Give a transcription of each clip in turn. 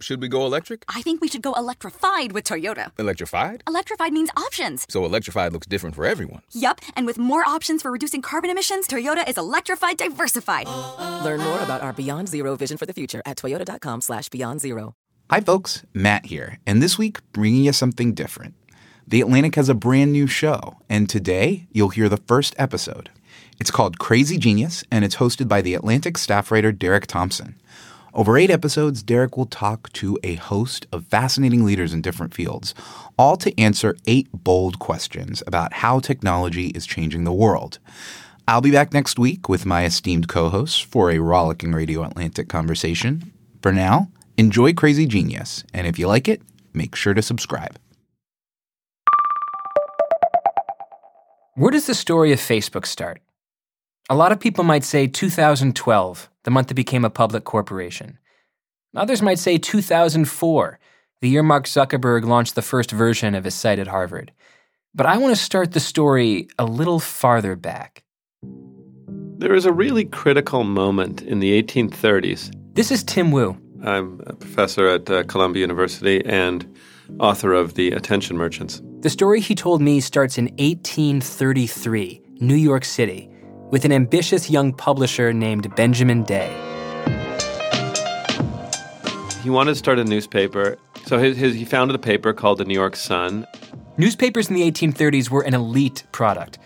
Should we go electric? I think we should go electrified with Toyota. Electrified? Electrified means options. So electrified looks different for everyone. Yup, and with more options for reducing carbon emissions, Toyota is electrified diversified. Learn more about our Beyond Zero vision for the future at toyota.com slash beyond zero. Hi, folks. Matt here. And this week, bringing you something different. The Atlantic has a brand new show, and today you'll hear the first episode. It's called Crazy Genius, and it's hosted by the Atlantic staff writer Derek Thompson. Over eight episodes, Derek will talk to a host of fascinating leaders in different fields, all to answer eight bold questions about how technology is changing the world. I'll be back next week with my esteemed co hosts for a rollicking Radio Atlantic conversation. For now, enjoy Crazy Genius, and if you like it, make sure to subscribe. Where does the story of Facebook start? A lot of people might say 2012, the month it became a public corporation. Others might say 2004, the year Mark Zuckerberg launched the first version of his site at Harvard. But I want to start the story a little farther back. There is a really critical moment in the 1830s. This is Tim Wu. I'm a professor at uh, Columbia University and author of The Attention Merchants. The story he told me starts in 1833, New York City, with an ambitious young publisher named Benjamin Day. He wanted to start a newspaper, so his, his, he founded a paper called the New York Sun. Newspapers in the 1830s were an elite product.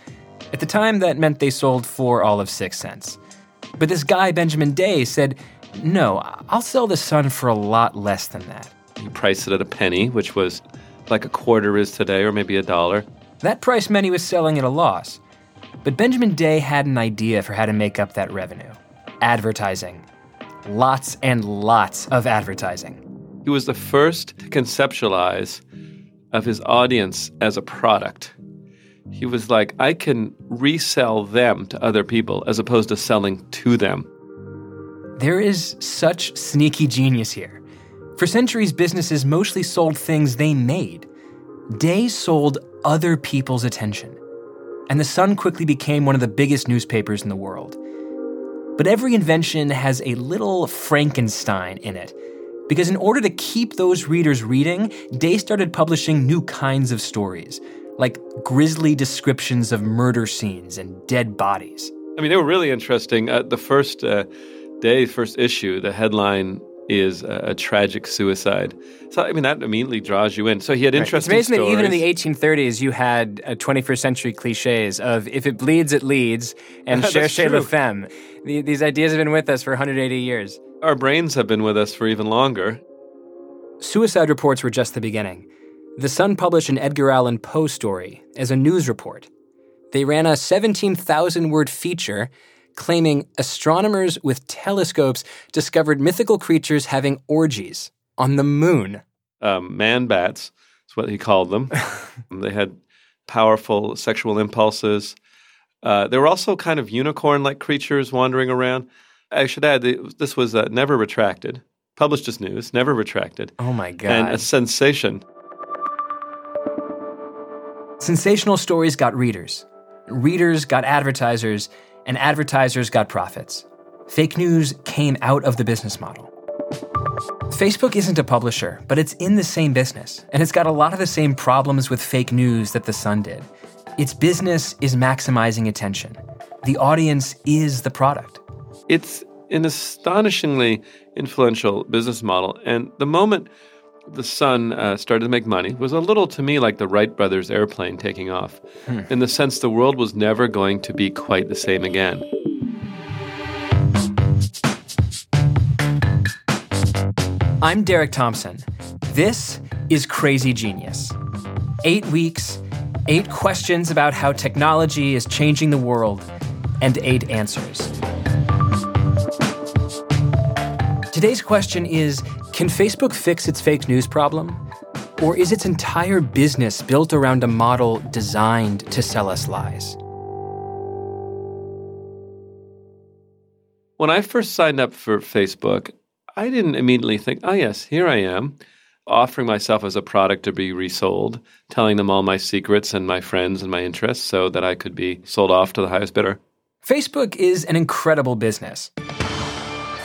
At the time, that meant they sold for all of six cents. But this guy, Benjamin Day, said, No, I'll sell the Sun for a lot less than that. He priced it at a penny, which was like a quarter is today, or maybe a dollar. That price meant he was selling at a loss. But Benjamin Day had an idea for how to make up that revenue advertising. Lots and lots of advertising. He was the first to conceptualize of his audience as a product. He was like, I can resell them to other people as opposed to selling to them. There is such sneaky genius here. For centuries, businesses mostly sold things they made. Day sold other people's attention. And the Sun quickly became one of the biggest newspapers in the world. But every invention has a little Frankenstein in it. Because in order to keep those readers reading, Day started publishing new kinds of stories, like grisly descriptions of murder scenes and dead bodies. I mean, they were really interesting. Uh, the first uh, day, first issue, the headline is a, a, tragic suicide. So I mean that immediately draws you in. So he had interesting. Right. It's amazing stories. that even in the 1830s you had uh, 21st century cliches of "if it bleeds, it leads" and "cherchez la femme." The, these ideas have been with us for 180 years. Our brains have been with us for even longer. Suicide reports were just the beginning. The Sun published an Edgar Allan Poe story as a news report. They ran a 17,000 word feature claiming astronomers with telescopes discovered mythical creatures having orgies on the moon. Um, man bats is what he called them. they had powerful sexual impulses. Uh, they were also kind of unicorn like creatures wandering around. I should add, this was uh, never retracted, published as news, never retracted. Oh my God. And a sensation. Sensational stories got readers, readers got advertisers, and advertisers got profits. Fake news came out of the business model. Facebook isn't a publisher, but it's in the same business, and it's got a lot of the same problems with fake news that The Sun did. Its business is maximizing attention. The audience is the product. It's an astonishingly influential business model, and the moment the Sun uh, started to make money was a little to me like the Wright brothers airplane taking off, hmm. in the sense the world was never going to be quite the same again. I'm Derek Thompson. This is Crazy Genius. Eight weeks, eight questions about how technology is changing the world, and eight answers. Today's question is Can Facebook fix its fake news problem? Or is its entire business built around a model designed to sell us lies? When I first signed up for Facebook, I didn't immediately think, oh, yes, here I am, offering myself as a product to be resold, telling them all my secrets and my friends and my interests so that I could be sold off to the highest bidder. Facebook is an incredible business.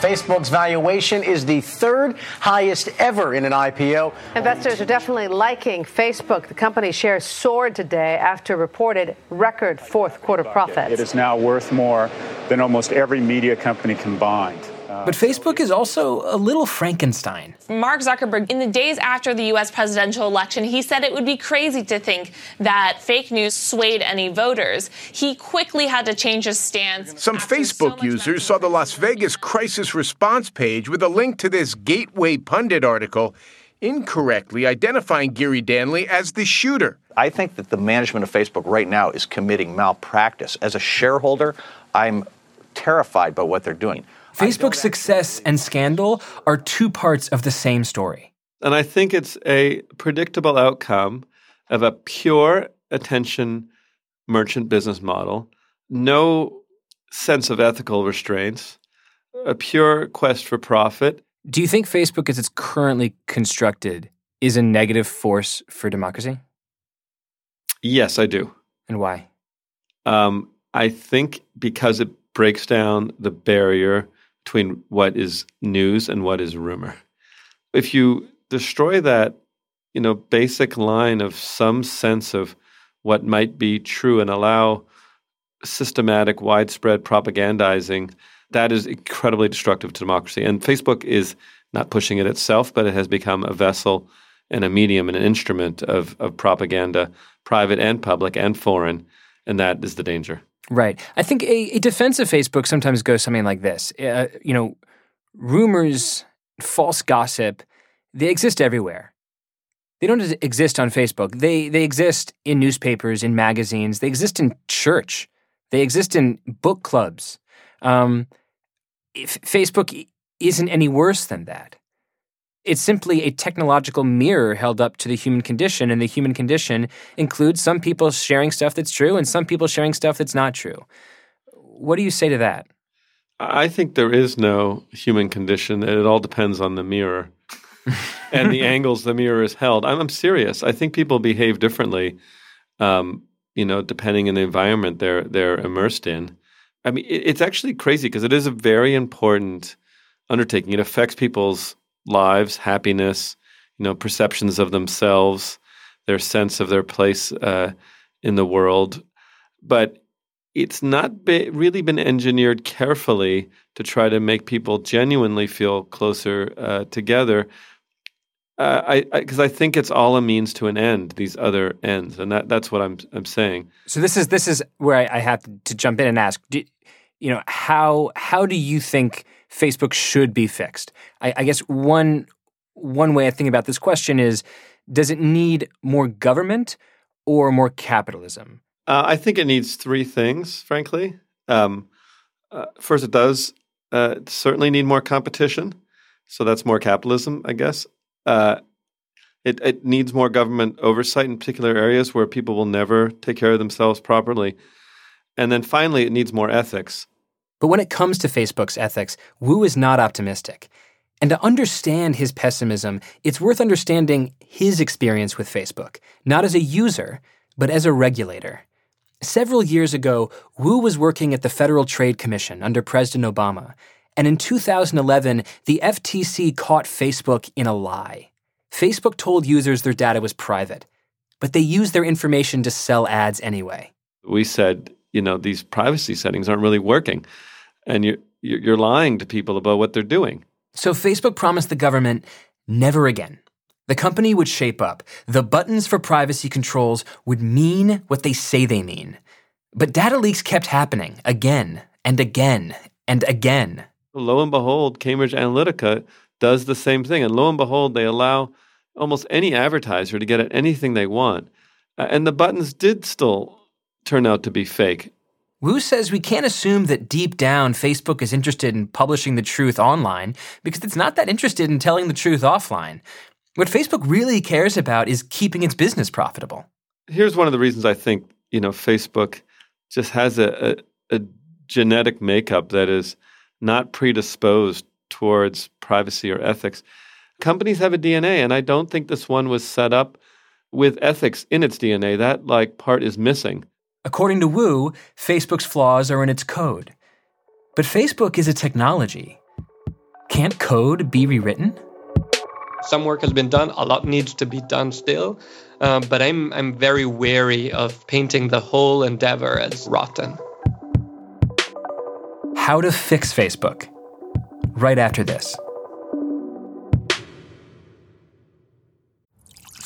Facebook's valuation is the third highest ever in an IPO. Investors are definitely liking Facebook. The company shares soared today after reported record fourth quarter profits. It is now worth more than almost every media company combined. But Facebook is also a little Frankenstein. Mark Zuckerberg, in the days after the U.S. presidential election, he said it would be crazy to think that fake news swayed any voters. He quickly had to change his stance. Some Facebook users saw the Las Vegas crisis response page with a link to this Gateway Pundit article incorrectly identifying Gary Danley as the shooter. I think that the management of Facebook right now is committing malpractice. As a shareholder, I'm terrified by what they're doing. Facebook's success and scandal are two parts of the same story. And I think it's a predictable outcome of a pure attention merchant business model, no sense of ethical restraints, a pure quest for profit. Do you think Facebook, as it's currently constructed, is a negative force for democracy? Yes, I do. And why? Um, I think because it breaks down the barrier between what is news and what is rumor. If you destroy that, you know, basic line of some sense of what might be true and allow systematic, widespread propagandizing, that is incredibly destructive to democracy. And Facebook is not pushing it itself, but it has become a vessel and a medium and an instrument of, of propaganda, private and public and foreign. And that is the danger. Right. I think a, a defense of Facebook sometimes goes something like this. Uh, you know, rumors, false gossip, they exist everywhere. They don't exist on Facebook. They they exist in newspapers, in magazines. They exist in church. They exist in book clubs. Um, Facebook isn't any worse than that. It's simply a technological mirror held up to the human condition, and the human condition includes some people sharing stuff that's true and some people sharing stuff that's not true. What do you say to that? I think there is no human condition. It all depends on the mirror and the angles the mirror is held. I'm, I'm serious. I think people behave differently, um, you know, depending on the environment they're they're immersed in. I mean, it, it's actually crazy because it is a very important undertaking. It affects people's lives, happiness, you know, perceptions of themselves, their sense of their place uh, in the world. But it's not be, really been engineered carefully to try to make people genuinely feel closer uh, together. Uh, I because I, I, think it's all a means to an end. These other ends, and that that's what I'm I'm saying. So this is this is where I, I have to jump in and ask. Do, you know how how do you think Facebook should be fixed? I, I guess one one way I think about this question is: Does it need more government or more capitalism? Uh, I think it needs three things, frankly. Um, uh, first, it does uh, certainly need more competition, so that's more capitalism, I guess. Uh, it, it needs more government oversight in particular areas where people will never take care of themselves properly. And then finally, it needs more ethics. But when it comes to Facebook's ethics, Wu is not optimistic. And to understand his pessimism, it's worth understanding his experience with Facebook, not as a user, but as a regulator. Several years ago, Wu was working at the Federal Trade Commission under President Obama, and in 2011, the FTC caught Facebook in a lie. Facebook told users their data was private, but they used their information to sell ads anyway. We said, you know, these privacy settings aren't really working and you're you're lying to people about what they're doing. So Facebook promised the government never again. The company would shape up. The buttons for privacy controls would mean what they say they mean. But data leaks kept happening again and again and again. Lo and behold, Cambridge Analytica does the same thing. And lo and behold, they allow almost any advertiser to get at anything they want. And the buttons did still turn out to be fake. Wu says we can't assume that deep down Facebook is interested in publishing the truth online because it's not that interested in telling the truth offline. What Facebook really cares about is keeping its business profitable. Here's one of the reasons I think, you know, Facebook just has a, a, a genetic makeup that is not predisposed towards privacy or ethics. Companies have a DNA, and I don't think this one was set up with ethics in its DNA. That like part is missing. According to Wu, Facebook's flaws are in its code. But Facebook is a technology. Can't code be rewritten? Some work has been done, a lot needs to be done still. Um, but I'm, I'm very wary of painting the whole endeavor as rotten. How to fix Facebook. Right after this.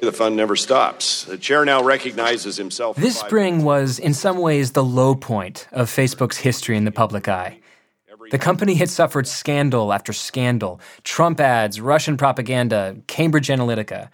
The fun never stops. The chair now recognizes himself. This spring was, in some ways, the low point of Facebook's history in the public eye. The company had suffered scandal after scandal Trump ads, Russian propaganda, Cambridge Analytica.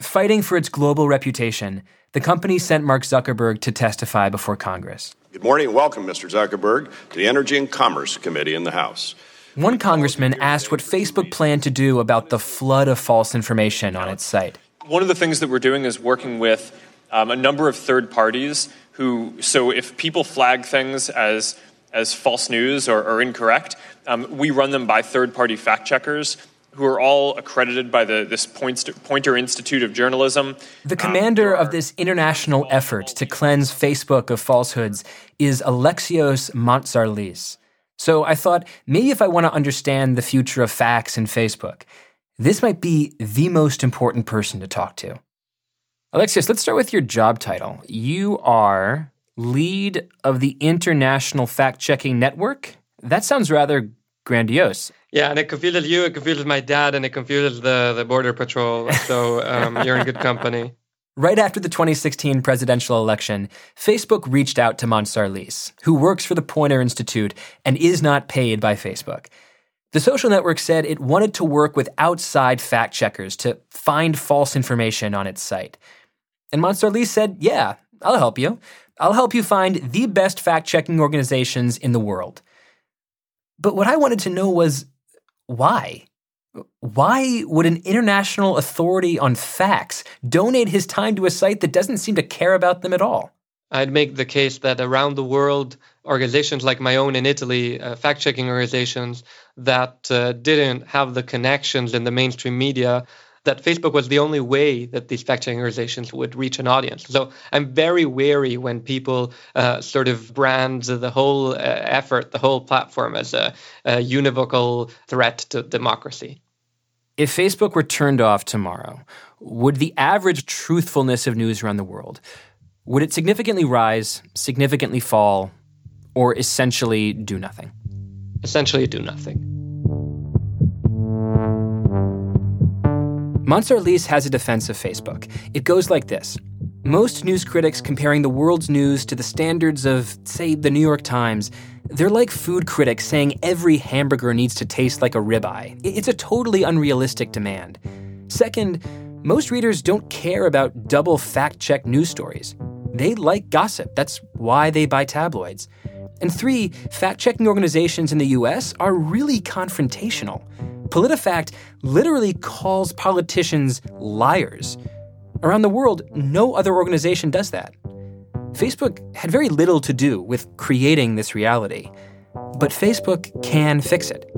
Fighting for its global reputation, the company sent Mark Zuckerberg to testify before Congress. Good morning and welcome, Mr. Zuckerberg, to the Energy and Commerce Committee in the House. One congressman asked what Facebook planned to do about the flood of false information on its site. One of the things that we're doing is working with um, a number of third parties who, so if people flag things as as false news or, or incorrect, um, we run them by third party fact checkers who are all accredited by the, this Poynter Institute of Journalism. The commander um, of this international effort to cleanse Facebook of falsehoods is Alexios Mantzarlis. So I thought maybe if I want to understand the future of facts in Facebook, this might be the most important person to talk to. Alexios, let's start with your job title. You are lead of the International Fact Checking Network. That sounds rather grandiose. Yeah, and it confuses you, it confuses my dad, and it confuses the, the Border Patrol. So um, you're in good company. Right after the 2016 presidential election, Facebook reached out to Mantzarlis, who works for the Poynter Institute and is not paid by Facebook. The social network said it wanted to work with outside fact checkers to find false information on its site. And Mantzarlis said, Yeah, I'll help you. I'll help you find the best fact checking organizations in the world. But what I wanted to know was why? Why would an international authority on facts donate his time to a site that doesn't seem to care about them at all? I'd make the case that around the world, organizations like my own in Italy, uh, fact checking organizations that uh, didn't have the connections in the mainstream media that Facebook was the only way that these fact checking organizations would reach an audience. So I'm very wary when people uh, sort of brand the whole uh, effort, the whole platform as a, a univocal threat to democracy. If Facebook were turned off tomorrow, would the average truthfulness of news around the world would it significantly rise, significantly fall, or essentially do nothing? Essentially do nothing. Mantzarlis has a defense of Facebook. It goes like this Most news critics comparing the world's news to the standards of, say, the New York Times, they're like food critics saying every hamburger needs to taste like a ribeye. It's a totally unrealistic demand. Second, most readers don't care about double fact check news stories. They like gossip. That's why they buy tabloids. And three, fact checking organizations in the US are really confrontational. PolitiFact literally calls politicians liars. Around the world, no other organization does that. Facebook had very little to do with creating this reality, but Facebook can fix it.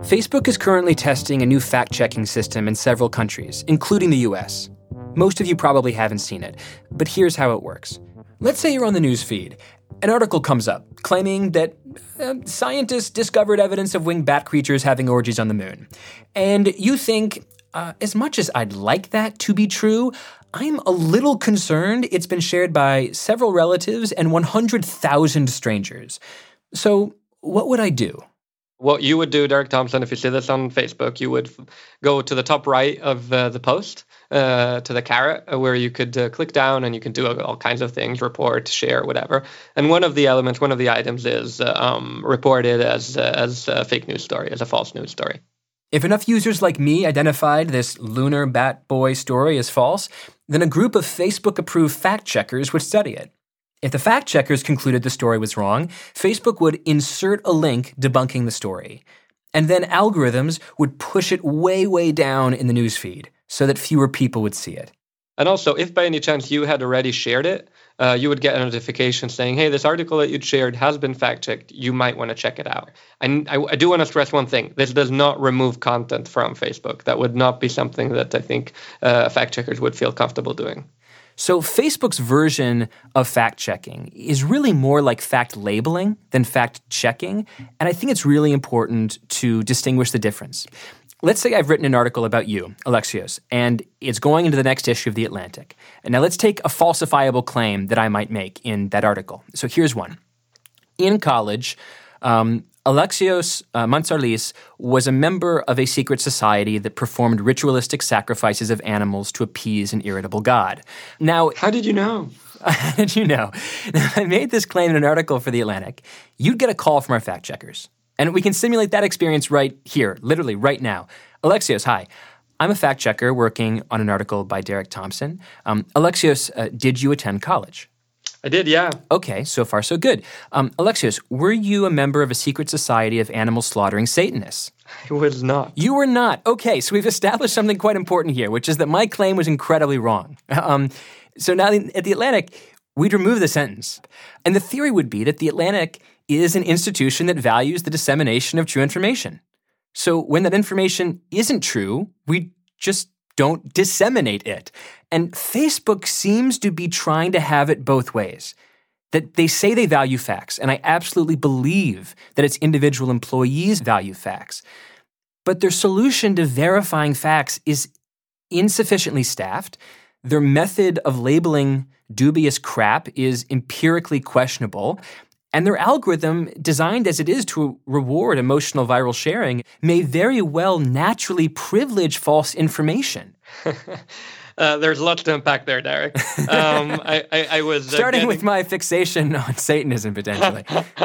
Facebook is currently testing a new fact checking system in several countries, including the US. Most of you probably haven't seen it, but here's how it works. Let's say you're on the news feed. An article comes up claiming that uh, scientists discovered evidence of winged bat creatures having orgies on the moon. And you think, uh, as much as I'd like that to be true, I'm a little concerned it's been shared by several relatives and 100,000 strangers. So, what would I do? What you would do, Derek Thompson, if you see this on Facebook, you would go to the top right of uh, the post uh, to the caret uh, where you could uh, click down and you can do all kinds of things report share whatever. And one of the elements one of the items is uh, um, reported as uh, as a fake news story as a false news story. If enough users like me identified this lunar bat boy story as false then a group of facebook approved fact checkers would study it If the fact checkers concluded the story was wrong, Facebook would insert a link debunking the story. And then algorithms would push it way, way down in the newsfeed so that fewer people would see it. And also, if by any chance you had already shared it, uh, you would get a notification saying, hey, this article that you shared has been fact checked. You might want to check it out. And I, I, do want to stress one thing this does not remove content from Facebook. That would not be something that I think uh, fact checkers would feel comfortable doing. So, Facebook's version of fact checking is really more like fact labeling than fact checking. And I think it's really important to distinguish the difference. Let's say I've written an article about you, Alexios, and it's going into the next issue of The Atlantic. And now let's take a falsifiable claim that I might make in that article. So here's one. In college, um, Alexios uh, Mantzarlis was a member of a secret society that performed ritualistic sacrifices of animals to appease an irritable god. Now, how did you know? how did you know? Now, I made this claim in an article for The Atlantic. You'd get a call from our fact checkers. And we can simulate that experience right here, literally right now. Alexios, hi. I'm a fact checker working on an article by Derek Thompson. Um, Alexios, uh, did you attend college? I did, yeah. Okay, so far so good. Um, Alexios, were you a member of a secret society of animal slaughtering Satanists? I was not. You were not. Okay, so we've established something quite important here, which is that my claim was incredibly wrong. Um, so now at the Atlantic, we'd remove the sentence. And the theory would be that the Atlantic is an institution that values the dissemination of true information. So when that information isn't true, we just don't disseminate it. And Facebook seems to be trying to have it both ways. That they say they value facts, and I absolutely believe that its individual employees value facts. But their solution to verifying facts is insufficiently staffed. Their method of labeling dubious crap is empirically questionable. And their algorithm, designed as it is to reward emotional viral sharing, may very well naturally privilege false information. Uh, there's lots to unpack there, Derek. Um, I, I, I, was uh, starting getting... with my fixation on Satanism potentially.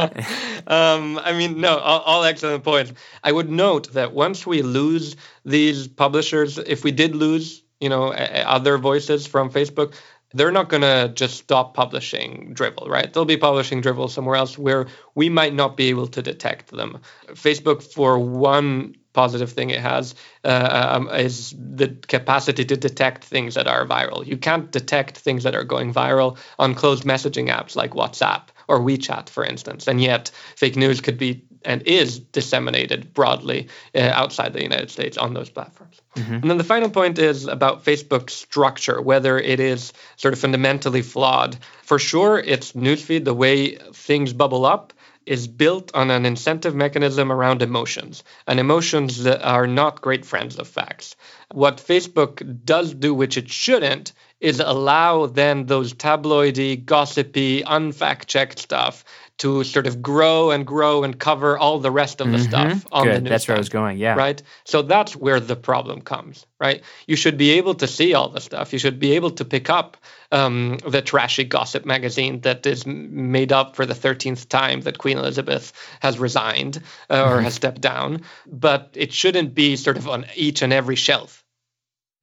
um, I mean, no, all, all, excellent points. I would note that once we lose these publishers, if we did lose, you know, other voices from Facebook, they're not going to just stop publishing Drivel, right? They'll be publishing Drivel somewhere else where we might not be able to detect them. Facebook, for one positive thing it has, uh, um, is the capacity to detect things that are viral. You can't detect things that are going viral on closed messaging apps like WhatsApp or WeChat, for instance. And yet, fake news could be and is disseminated broadly uh, outside the United States on those platforms. Mm-hmm. And then the final point is about Facebook's structure, whether it is sort of fundamentally flawed. For sure, its newsfeed, the way things bubble up, is built on an incentive mechanism around emotions, and emotions that are not great friends of facts. What Facebook does do, which it shouldn't, is allow then those tabloidy, gossipy, unfact checked stuff to sort of grow and grow and cover all the rest of the mm-hmm. stuff on Good. the news. That's where I was going. Yeah. Right. So that's where the problem comes. Right. You should be able to see all the stuff. You should be able to pick up um, the trashy gossip magazine that is made up for the thirteenth time that Queen Elizabeth has resigned uh, or mm-hmm. has stepped down. But it shouldn't be sort of on each and every shelf.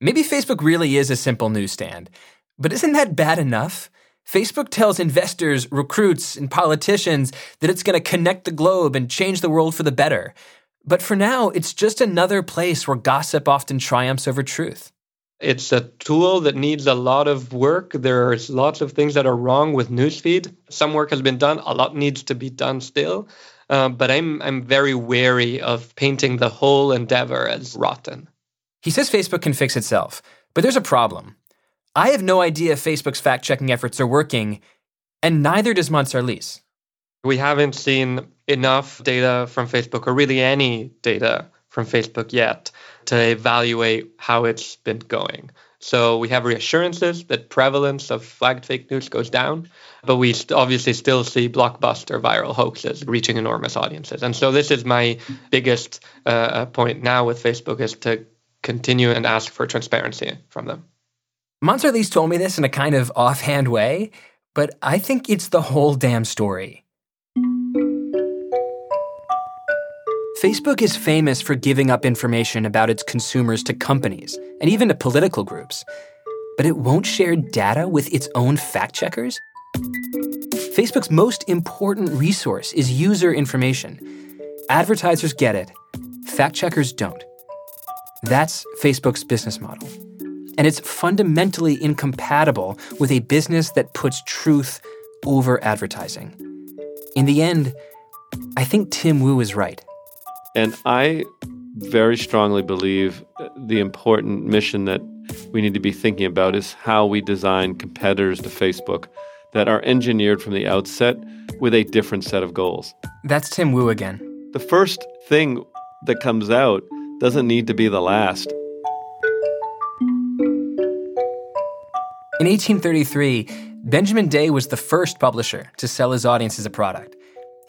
Maybe Facebook really is a simple newsstand, but isn't that bad enough? Facebook tells investors, recruits, and politicians that it's going to connect the globe and change the world for the better. But for now, it's just another place where gossip often triumphs over truth. It's a tool that needs a lot of work. There's lots of things that are wrong with Newsfeed. Some work has been done, a lot needs to be done still. Uh, but I'm, I'm very wary of painting the whole endeavor as rotten. He says Facebook can fix itself, but there's a problem. I have no idea if Facebook's fact checking efforts are working, and neither does Mantzarlis. We haven't seen enough data from Facebook, or really any data from Facebook yet, to evaluate how it's been going. So we have reassurances that prevalence of flagged fake news goes down, but we obviously still see blockbuster viral hoaxes reaching enormous audiences. And so this is my biggest uh, point now with Facebook is to continue and ask for transparency from them. Mantzarlis told me this in a kind of offhand way, but I think it's the whole damn story. Facebook is famous for giving up information about its consumers to companies and even to political groups. But it won't share data with its own fact checkers? Facebook's most important resource is user information. Advertisers get it, fact checkers don't. That's Facebook's business model. And it's fundamentally incompatible with a business that puts truth over advertising. In the end, I think Tim Wu is right. And I very strongly believe the important mission that we need to be thinking about is how we design competitors to Facebook that are engineered from the outset with a different set of goals. That's Tim Wu again. The first thing that comes out doesn't need to be the last. In 1833, Benjamin Day was the first publisher to sell his audiences a product.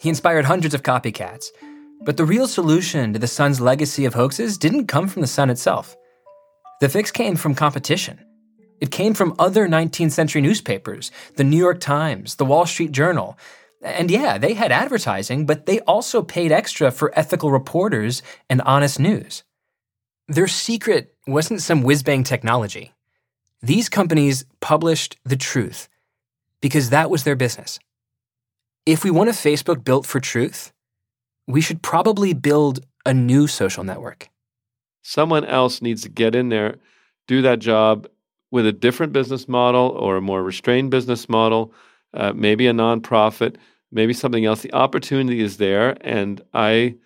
He inspired hundreds of copycats. But the real solution to the Sun's legacy of hoaxes didn't come from the Sun itself. The fix came from competition. It came from other 19th century newspapers, the New York Times, the Wall Street Journal. And yeah, they had advertising, but they also paid extra for ethical reporters and honest news. Their secret wasn't some whiz bang technology. These companies published the truth because that was their business. If we want a Facebook built for truth, we should probably build a new social network. Someone else needs to get in there, do that job with a different business model or a more restrained business model, uh, maybe a nonprofit, maybe something else. The opportunity is there, and I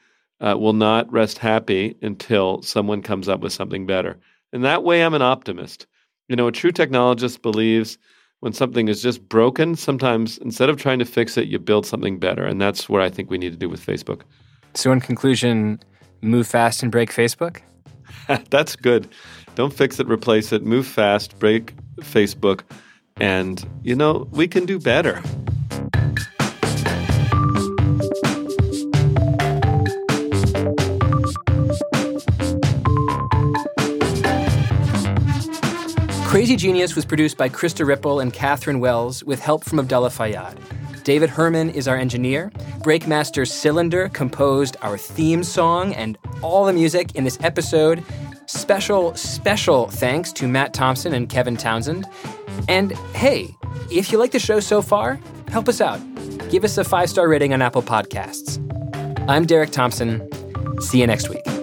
uh, will not rest happy until someone comes up with something better. And that way, I'm an optimist. You know, a true technologist believes when something is just broken, sometimes instead of trying to fix it, you build something better. And that's what I think we need to do with Facebook. So, in conclusion, move fast and break Facebook? that's good. Don't fix it, replace it. Move fast, break Facebook. And, you know, we can do better. Crazy Genius was produced by Krista Ripple and Catherine Wells with help from Abdullah Fayyad. David Herman is our engineer. Breakmaster Cylinder composed our theme song and all the music in this episode. Special, special thanks to Matt Thompson and Kevin Townsend. And hey, if you like the show so far, help us out. Give us a five star rating on Apple Podcasts. I'm Derek Thompson. See you next week.